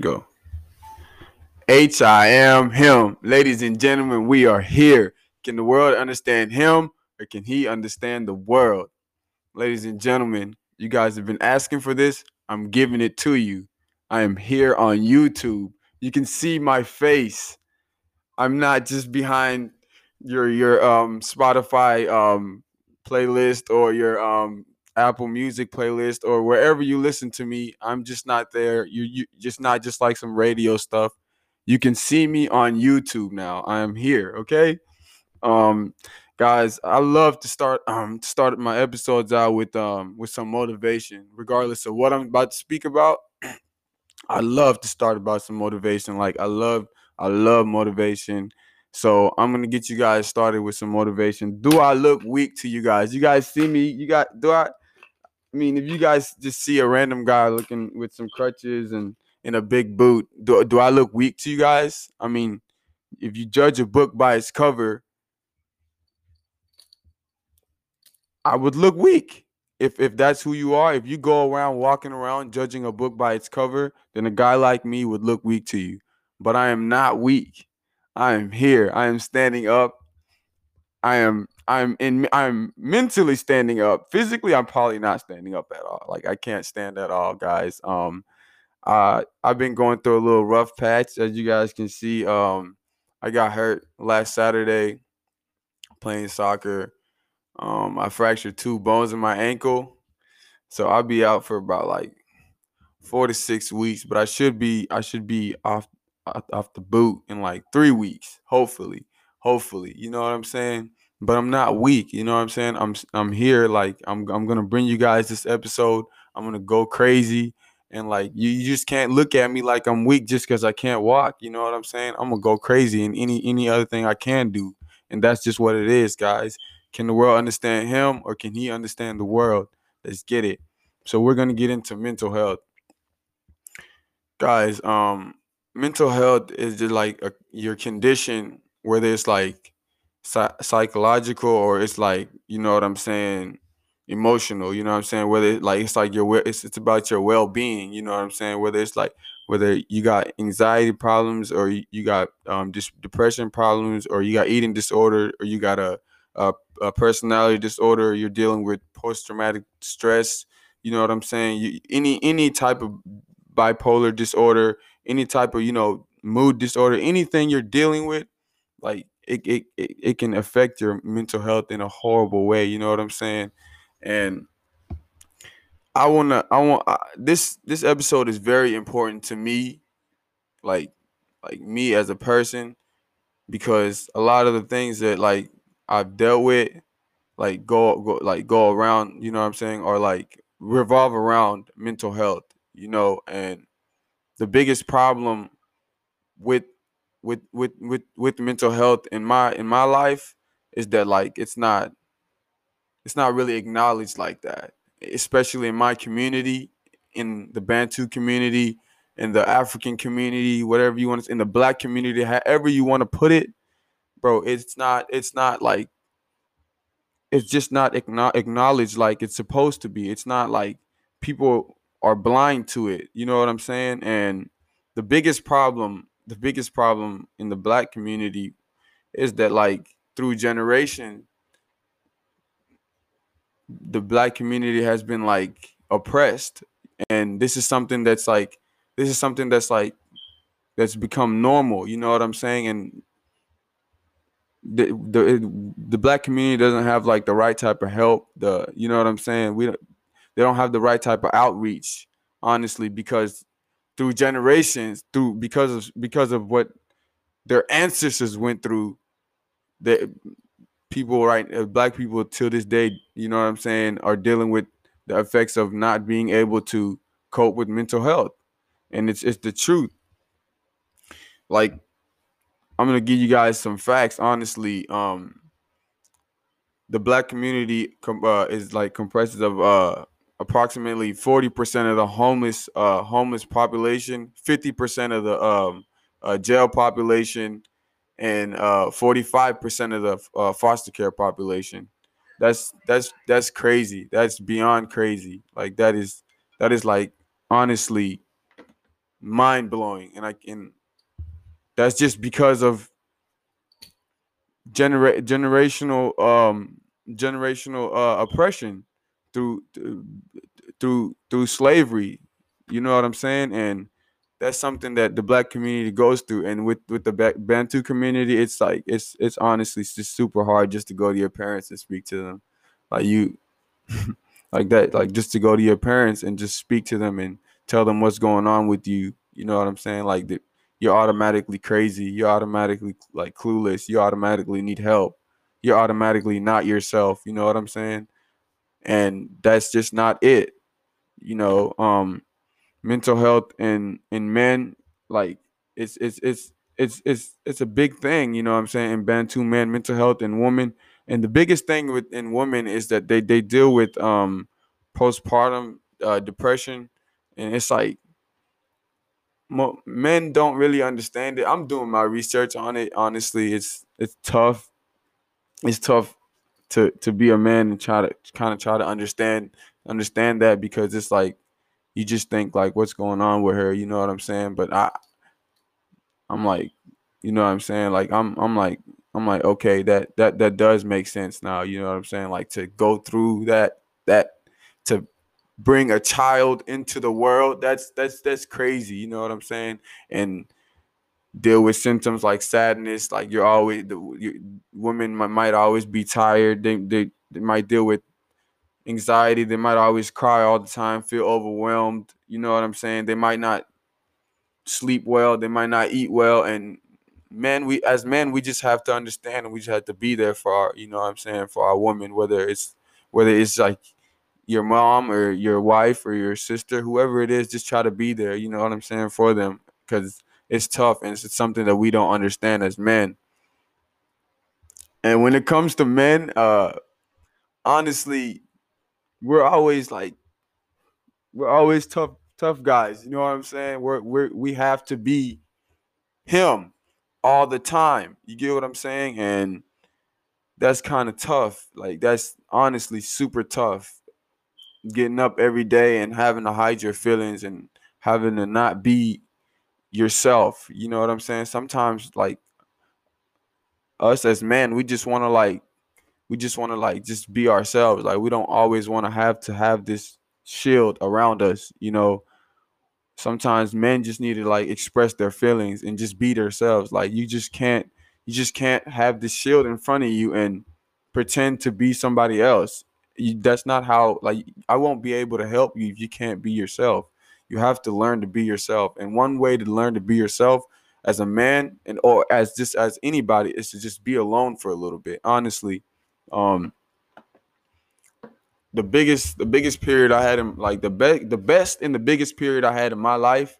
Go. H I am him. Ladies and gentlemen, we are here. Can the world understand him or can he understand the world? Ladies and gentlemen, you guys have been asking for this. I'm giving it to you. I am here on YouTube. You can see my face. I'm not just behind your your um Spotify um playlist or your um Apple Music playlist or wherever you listen to me. I'm just not there. You you just not just like some radio stuff. You can see me on YouTube now. I am here, okay? Um guys, I love to start um start my episodes out with um with some motivation regardless of what I'm about to speak about. I love to start about some motivation. Like I love I love motivation. So I'm gonna get you guys started with some motivation. Do I look weak to you guys? You guys see me? You got do I I mean if you guys just see a random guy looking with some crutches and in a big boot, do, do I look weak to you guys? I mean, if you judge a book by its cover, I would look weak. If if that's who you are, if you go around walking around judging a book by its cover, then a guy like me would look weak to you. But I am not weak. I am here. I am standing up. I am I'm in I'm mentally standing up. Physically, I'm probably not standing up at all. Like I can't stand at all, guys. Um uh I've been going through a little rough patch as you guys can see. Um I got hurt last Saturday playing soccer. Um I fractured two bones in my ankle. So I'll be out for about like 4 to 6 weeks, but I should be I should be off off the boot in like 3 weeks, hopefully. Hopefully. You know what I'm saying? But I'm not weak, you know what I'm saying? I'm I'm here like I'm I'm to bring you guys this episode. I'm to go crazy and like you, you just can't look at me like I'm weak just because I can't walk. You know what I'm saying? I'm gonna go crazy in any any other thing I can do, and that's just what it is, guys. Can the world understand him, or can he understand the world? Let's get it. So we're gonna get into mental health, guys. Um, mental health is just like a, your condition, whether it's like psychological or it's like you know what I'm saying emotional you know what i'm saying? Whether it, like it's like your it's, it's about your well-being you know what i'm saying? Whether it's like whether you got anxiety problems or you, got um just depression problems or you got eating disorder or you got a, a, a personality disorder you're dealing with post-traumatic stress you know what i'm saying? You, any any type of bipolar disorder any type of you know mood disorder anything you're dealing with like it, it, it, it can affect your mental health in a horrible way you know what i'm saying and I wanna, I want this. This episode is very important to me, like, like me as a person, because a lot of the things that like I've dealt with, like go, go like go around. You know what I'm saying, or like revolve around mental health. You know, and the biggest problem with with with with with mental health in my in my life is that like it's not it's not really acknowledged like that, especially in my community, in the Bantu community, in the African community, whatever you want to, in the Black community, however you want to put it, bro. It's not. It's not like. It's just not acknowledged like it's supposed to be. It's not like people are blind to it. You know what I'm saying? And the biggest problem, the biggest problem in the black community is that like through generation the black community has been like oppressed. And this is something that's like this is something that's like that's become normal you know what i'm saying? And the the the black community doesn't have like the right type of help the you know what i'm saying? We don't they don't have the right type of outreach honestly because through generations through because of because of what their ancestors went through that people right uh, black people till this day you know what i'm saying are dealing with the effects of not being able to cope with mental health. And it's it's the truth. Like i'm gonna give you guys some facts honestly um the black community com- uh, is like comprises of uh approximately 40% of the homeless uh homeless population 50% of the um uh, jail population and uh, 45% of the uh, foster care population. That's that's that's crazy. That's beyond crazy. Like that is that is like honestly mind blowing, and I can. That's just because of genera- generational um generational uh, oppression through through through slavery. You know what I'm saying? And that's something that the black community goes through. And with with the Bantu community, it's like it's it's honestly just super hard just to go to your parents and speak to them, like you, like that, like just to go to your parents and just speak to them and tell them what's going on with you. You know what I'm saying? Like that you're automatically crazy. You're automatically like clueless. You automatically need help. You're automatically not yourself. You know what I'm saying? And that's just not it. You know, um, mental health in in men, like it's it's it's it's it's it's a big thing. You know what I'm saying? In Bantu men, mental health in women, and the biggest thing with in women is that they they deal with um postpartum uh, depression, and it's like men don't really understand it. I'm doing my research on it. Honestly, it's it's tough. It's tough to to be a man and try to kind of try to understand understand that because it's like you just think like what's going on with her, you know what I'm saying? But I I'm like, you know what I'm saying? Like I'm I'm like I'm like okay, that that that does make sense now, you know what I'm saying? Like to go through that that to bring a child into the world that's that's that's crazy you know what i'm saying and deal with symptoms like sadness like you're always the you, women might, might always be tired. They, they they might deal with anxiety. They might always cry all the time feel overwhelmed. You know what i'm saying? They might not sleep well. They might not eat well. And men we as men we just have to understand and we just have to be there for our you know what i'm saying for our women whether it's whether it's like your mom or your wife or your sister, whoever it is, just try to be there. You know what I'm saying for them. Because it's tough and it's something that we don't understand as men. And when it comes to men, uh, honestly, we're always like we're always tough tough guys. You know what I'm saying? We're we we have to be him all the time. You get what I'm saying? And that's kind of tough. Like that's honestly super tough getting up every day and having to hide your feelings and having to not be yourself. You know what I'm saying? Sometimes like us as men, we just want to like we just want to like just be ourselves. Like we don't always want to have to have this shield around us, you know. Sometimes men just need to like express their feelings and just be themselves. Like you just can't you just can't have this shield in front of you and pretend to be somebody else you, that's not how like I won't be able to help you if you can't be yourself. You have to learn to be yourself. And one way to learn to be yourself as a man and or as just as anybody is to just be alone for a little bit. Honestly, um the biggest the biggest period I had in like the best the best and the biggest period I had in my life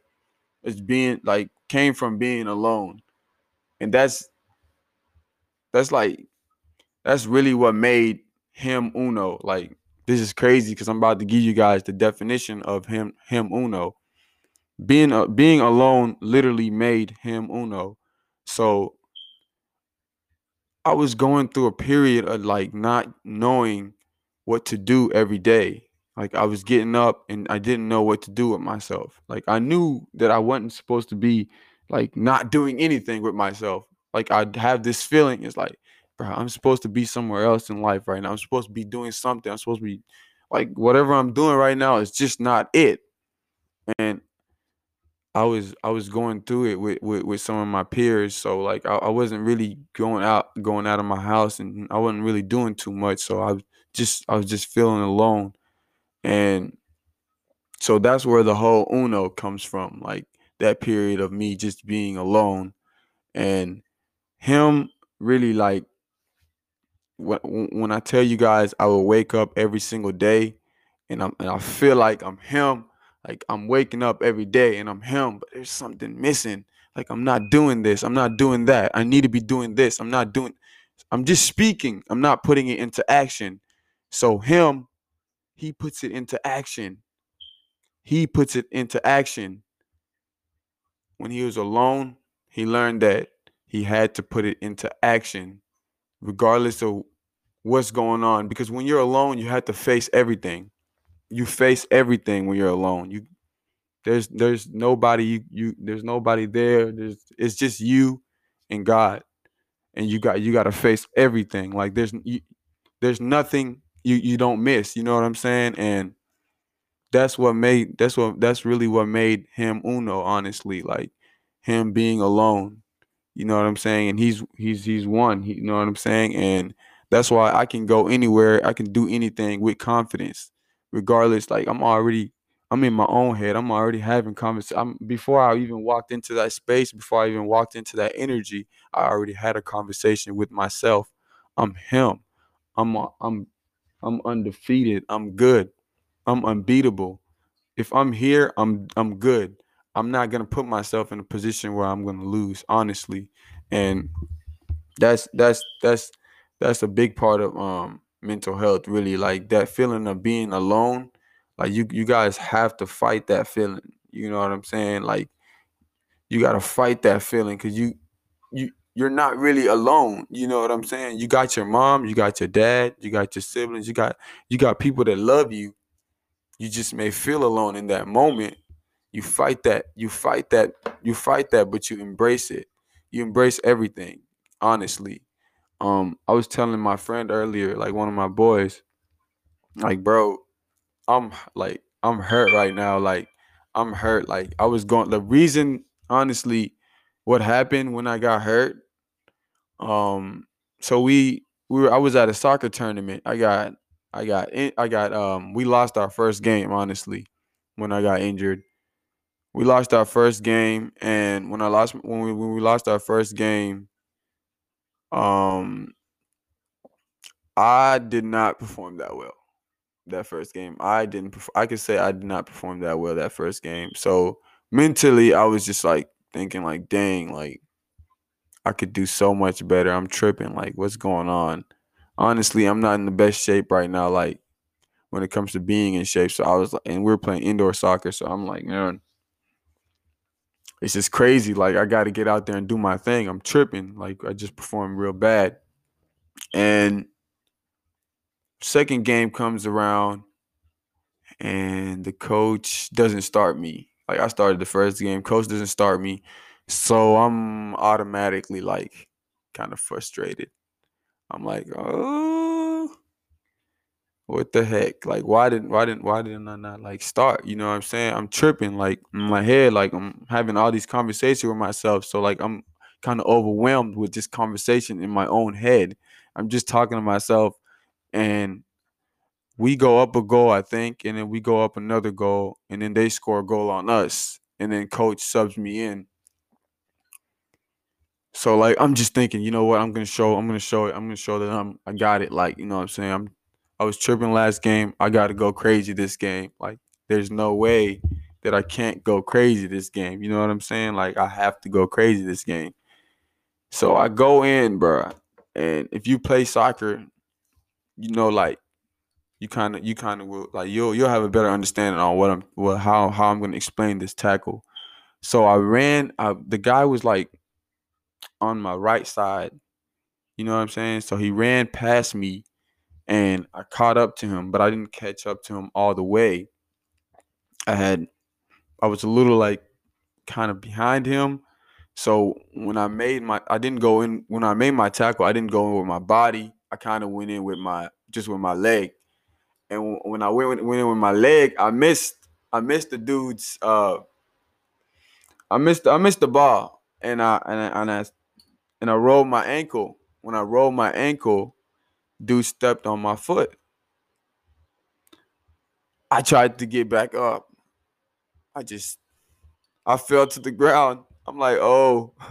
is being like came from being alone. And that's that's like that's really what made him uno. Like this is crazy because I'm about to give you guys the definition of him him uno. Being uh, being alone literally made him uno. So I was going through a period of like not knowing what to do every day. Like I was getting up and I didn't know what to do with myself. Like I knew that I wasn't supposed to be like not doing anything with myself. Like I'd have this feeling. It's like bro, I'm supposed to be somewhere else in life right now. I'm supposed to be doing something. I'm supposed to be like whatever I'm doing right now is just not it. And I was I was going through it with, with, with some of my peers. So like I, I wasn't really going out going out of my house and I wasn't really doing too much. So I was just I was just feeling alone. And so that's where the whole Uno comes from. Like that period of me just being alone and him really like when I tell you guys I will wake up every single day and I'm and I feel like I'm him, like I'm waking up every day and I'm him, but there's something missing. Like I'm not doing this, I'm not doing that. I need to be doing this. I'm not doing I'm just speaking. I'm not putting it into action. So him, he puts it into action. He puts it into action. When he was alone, he learned that he had to put it into action regardless of what's going on because when you're alone you have to face everything you face everything when you're alone you There's there's nobody you, you there's nobody there. There's it's just you and God. And you got you got to face everything. Like there's you, there's nothing you you don't miss. You know what I'm saying? And that's what made that's what that's really what made him uno honestly like him being alone you know what i'm saying and he's he's he's one you know what i'm saying and that's why i can go anywhere i can do anything with confidence regardless like i'm already i'm in my own head i'm already having conversation i'm before i even walked into that space before i even walked into that energy i already had a conversation with myself i'm him i'm i'm i'm undefeated i'm good I'm unbeatable. If I'm here, I'm I'm good. I'm not gonna put myself in a position where I'm gonna lose, honestly. And that's that's that's that's a big part of um mental health, really. Like that feeling of being alone. Like you you guys have to fight that feeling. You know what I'm saying? Like you gotta fight that feeling because you you you're not really alone. You know what I'm saying? You got your mom, you got your dad, you got your siblings, you got you got people that love you you just may feel alone in that moment you fight that you fight that you fight that but you embrace it you embrace everything honestly um i was telling my friend earlier like one of my boys like bro i'm like i'm hurt right now like i'm hurt like i was going the reason honestly what happened when i got hurt um so we we were i was at a soccer tournament i got I got I got um we lost our first game honestly when I got injured. We lost our first game and when I lost when we when we lost our first game um I did not perform that well that first game. I didn't I could say I did not perform that well that first game. So mentally I was just like thinking like dang like I could do so much better. I'm tripping like what's going on? Honestly, I'm not in the best shape right now like when it comes to being in shape. So I was like, and we are playing indoor soccer. So I'm like, man, it's just crazy. Like I got to get out there and do my thing. I'm tripping. Like I just performed real bad. And second game comes around and the coach doesn't start me. Like I started the first game, coach doesn't start me. So I'm automatically like kind of frustrated. I'm like, oh, what the heck? Like, why didn't why didn't why didn't I not like start? You know what I'm saying? I'm tripping like in my head, like I'm having all these conversations with myself. So like I'm kind of overwhelmed with this conversation in my own head. I'm just talking to myself and we go up a goal, I think, and then we go up another goal, and then they score a goal on us, and then coach subs me in. So like I'm just thinking, you know what? I'm gonna show. I'm gonna show it. I'm gonna show that I'm. I got it. Like you know what I'm saying. I'm I was tripping last game. I got to go crazy this game. Like, there's no way that I can't go crazy this game. You know what I'm saying? Like, I have to go crazy this game. So I go in, bro. And if you play soccer, you know, like, you kind of, you kind of will, like, you'll, you'll have a better understanding on what I'm, what, how, how I'm gonna explain this tackle. So I ran. I, the guy was like on my right side. You know what I'm saying? So he ran past me and I caught up to him, but I didn't catch up to him all the way. I had I was a little like kind of behind him. So when I made my I didn't go in when I made my tackle, I didn't go in with my body. I kind of went in with my just with my leg. And when I went, went in with my leg, I missed I missed the dude's uh I missed I missed the ball and I and I and I, and I rolled my ankle. When I rolled my ankle, dude stepped on my foot. I tried to get back up. I just I fell to the ground. I'm like, oh.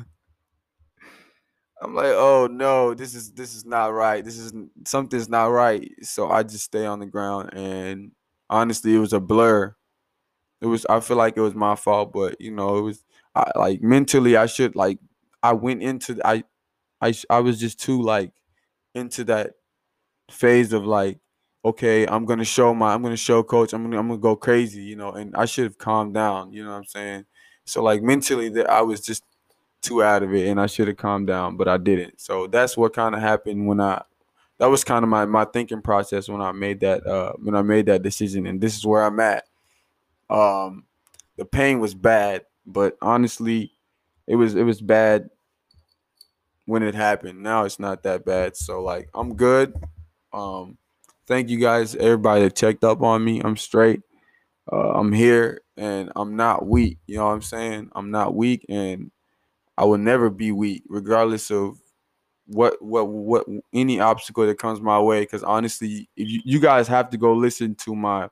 I'm like, oh no, this is this is not right. This is something's not right. So I just stay on the ground and honestly it was a blur. It was I feel like it was my fault, but you know, it was I, like mentally I should like I went into I I I was just too like into that phase of like, okay, I'm gonna show my, I'm gonna show coach, I'm gonna, I'm gonna go crazy, you know, and I should have calmed down, you know what I'm saying? So like mentally, that I was just too out of it, and I should have calmed down, but I didn't. So that's what kind of happened when I, that was kind of my my thinking process when I made that uh when I made that decision, and this is where I'm at. Um, the pain was bad, but honestly, it was it was bad when it happened. Now it's not that bad. So like I'm good. Um thank you guys, everybody that checked up on me. I'm straight. Uh, I'm here and I'm not weak. You know what I'm saying? I'm not weak and I will never be weak, regardless of what what what any obstacle that comes my way. Because honestly, you, you guys have to go listen to my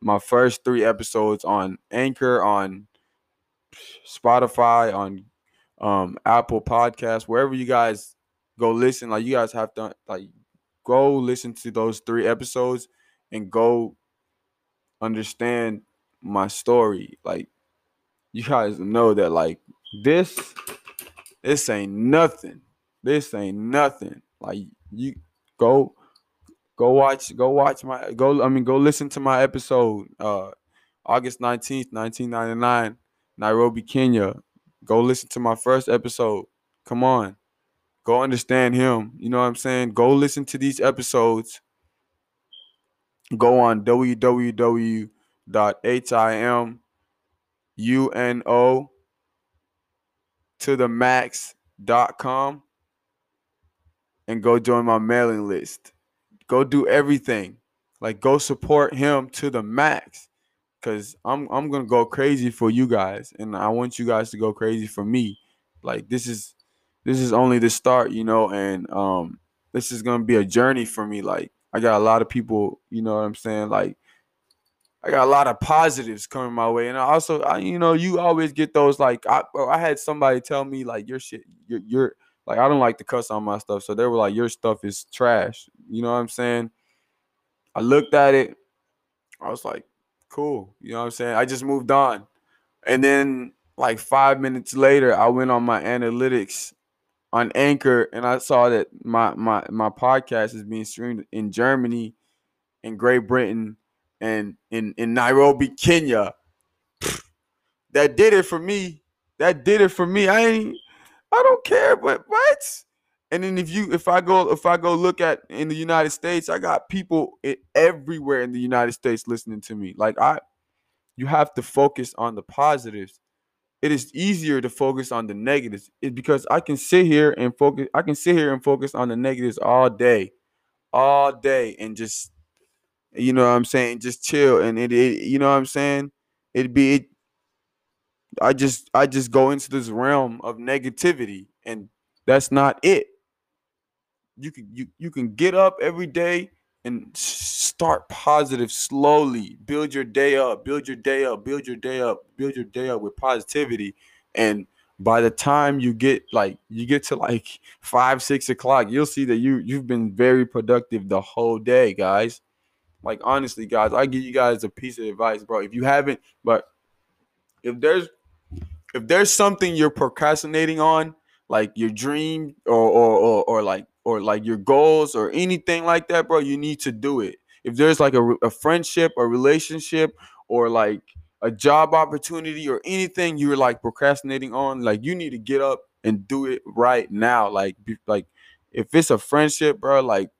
my first three episodes on Anchor, on Spotify, on um, Apple Podcasts, wherever you guys go listen. Like you guys have to like go listen to those three episodes and go understand my story. Like you guys know that like this this ain't nothing. This ain't nothing. Like you go go watch go watch my go I mean go listen to my episode uh August 19th, 1999, Nairobi, Kenya. Go listen to my first episode. Come on. Go understand him. You know what I'm saying? Go listen to these episodes. Go on www.himuno to the max.com and go join my mailing list. Go do everything. Like go support him to the max cuz I'm I'm going to go crazy for you guys and I want you guys to go crazy for me. Like this is this is only the start, you know, and um this is to be a journey for me like I got a lot of people, you know what I'm saying, like I got a lot of positives coming my way, and I also, I, you know, you always get those like I, I had somebody tell me like your shit, you're, you're like I don't like to cuss on my stuff, so they were like your stuff is trash. You know what I'm saying? I looked at it, I was like, cool. You know what I'm saying? I just moved on, and then like five minutes later, I went on my analytics on Anchor, and I saw that my my my podcast is being streamed in Germany, in Great Britain and in in Nairobi, Kenya. That did it for me. That did it for me. I ain't I don't care, but what? And then if you if I go if I go look at in the United States, I got people everywhere in the United States listening to me. Like I you have to focus on the positives. It is easier to focus on the negatives. Because I can sit here and focus I can sit here and focus on the negatives all day. All day and just you know what I'm saying? Just chill and it, it you know what I'm saying? It'd be it, I just I just go into this realm of negativity and that's not it. You can you you can get up every day and start positive slowly. Build your day up, build your day up, build your day up, build your day up with positivity. And by the time you get like you get to like five, six o'clock, you'll see that you you've been very productive the whole day, guys. Like honestly, guys, I give you guys a piece of advice, bro. If you haven't, but if there's if there's something you're procrastinating on, like your dream or or or, or like or like your goals or anything like that, bro, you need to do it. If there's like a, a friendship, a relationship, or like a job opportunity or anything you're like procrastinating on, like you need to get up and do it right now. Like, be, like if it's a friendship, bro, like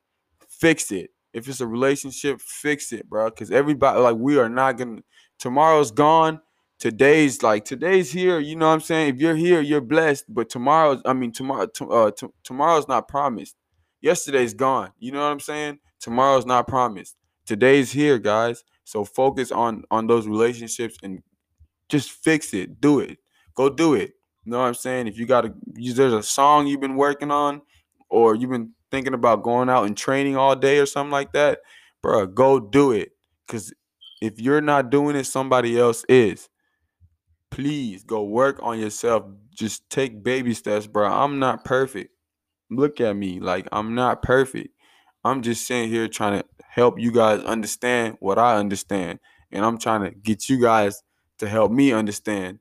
fix it. If it's a relationship, fix it, bro. Because everybody, like, we are not gonna. Tomorrow's gone. Today's like today's here. You know what I'm saying? If you're here, you're blessed. But tomorrow's, I mean, tomorrow, uh, tomorrow's not promised. Yesterday's gone. You know what I'm saying? Tomorrow's not promised. Today's here, guys. So focus on on those relationships and just fix it. Do it. Go do it. You know what I'm saying? If you got a, there's a song you've been working on, or you've been thinking about going out and training all day or something like that, bro, go do it. Cause if you're not doing it, somebody else is. Please go work on yourself. Just take baby steps, bro. I'm not perfect. Look at me. Like I'm not perfect. I'm just sitting here trying to help you guys understand what I understand. And I'm trying to get you guys to help me understand.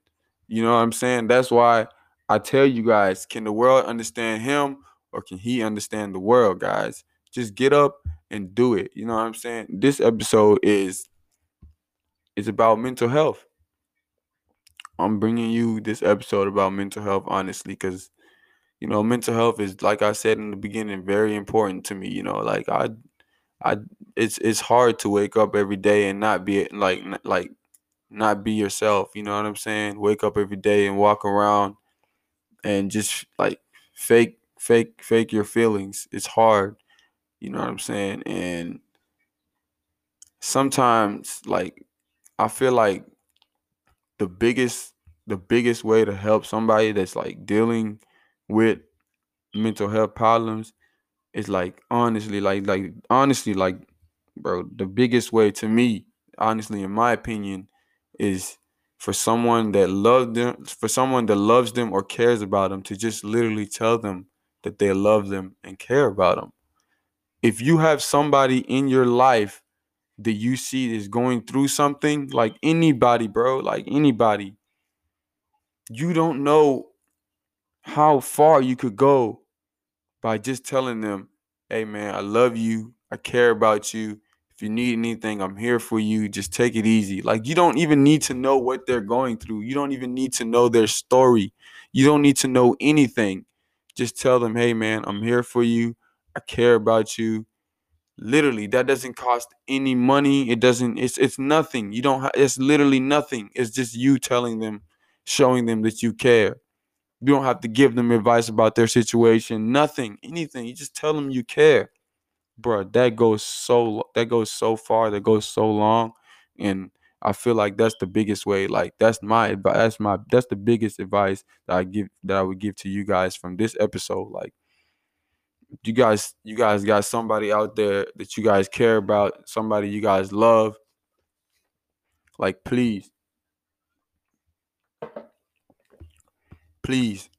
You know what I'm saying? That's why I tell you guys, can the world understand him or can he understand the world, guys? Just get up and do it. You know what I'm saying? This episode is is about mental health. I'm bringing you this episode about mental health honestly cuz you know, mental health is like I said in the beginning very important to me, you know, like I I it's it's hard to wake up every day and not be like like not be yourself. You know what I'm saying? Wake up every day and walk around and just like fake, fake, fake your feelings. It's hard. You know what I'm saying? And sometimes, like, I feel like the biggest, the biggest way to help somebody that's like dealing with mental health problems is like honestly, like, like honestly, like, bro, the biggest way to me, honestly, in my opinion, is for someone that loves them, for someone that loves them or cares about them, to just literally tell them that they love them and care about them. If you have somebody in your life that you see is going through something, like anybody, bro, like anybody, you don't know how far you could go by just telling them, hey, man, I love you. I care about you. If you need anything, I'm here for you. Just take it easy. Like, you don't even need to know what they're going through. You don't even need to know their story. You don't need to know anything. Just tell them, hey, man, I'm here for you. I care about you. Literally, that doesn't cost any money. It doesn't, it's it's nothing. You don't have it's literally nothing. It's just you telling them, showing them that you care. You don't have to give them advice about their situation, nothing, anything. You just tell them you care. Bro, that goes so that goes so far, that goes so long. And I feel like that's the biggest way. Like that's my advice. That's my that's the biggest advice that I give that I would give to you guys from this episode. Like you guys you guys got somebody out there that you guys care about, somebody you guys love. Like please please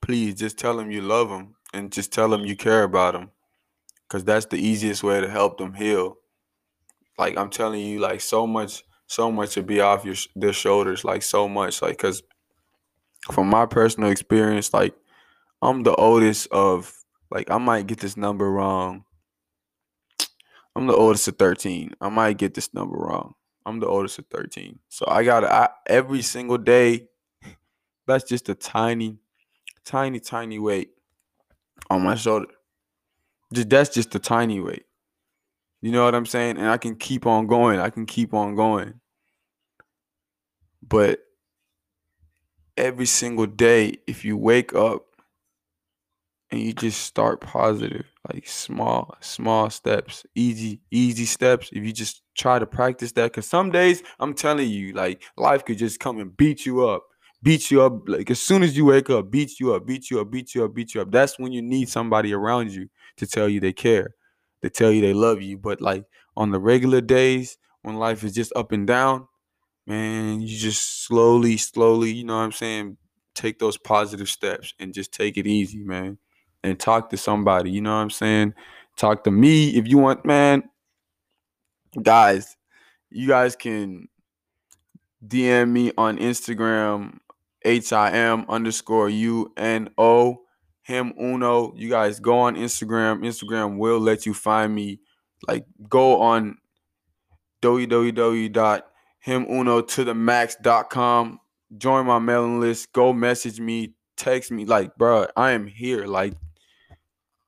please just tell them you love them and just tell them you care about them cuz that's the easiest way to help them heal. Like I'm telling you like so much so much to be off your their shoulders like so much like cuz from my personal experience like I'm the oldest of like I might get this number wrong. I'm the oldest of 13. I might get this number wrong. I'm the oldest of 13. So I got to every single day that's just a tiny tiny tiny weight on my shoulder. Just that's just a tiny weight. You know what I'm saying? And I can keep on going. I can keep on going. But every single day if you wake up and you just start positive like small small steps easy easy steps. If you just try to practice that because some days i'm telling you like life could just come and beat you up beat you up like as soon as you wake up beat you up beat you up beat you up beat you up. That's when you need somebody around you to tell you they care to tell you they love you. But like on the regular days when life is just up and down man you just slowly slowly you know what i'm saying take those positive steps and just take it easy man and talk to somebody. You know what I'm saying? Talk to me if you want, man. Guys, you guys can DM me on Instagram, H-I-M underscore U-N-O, him uno. You guys go on Instagram. Instagram will let you find me. Like go on www.himuno to the max.com. Join my mailing list. Go message me. Text me. Like, bro, I am here. Like,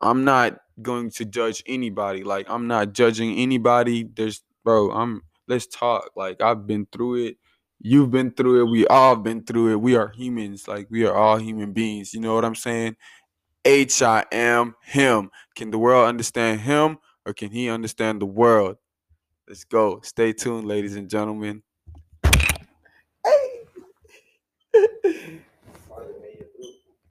I'm not going to judge anybody. Like I'm not judging anybody. There's bro, I'm let's talk. Like I've been through it. You've been through it. We all been through it. We are humans. Like we are all human beings. You know what I'm saying? H I am him. Can the world understand him or can he understand the world? Let's go. Stay tuned, ladies and gentlemen. Hey.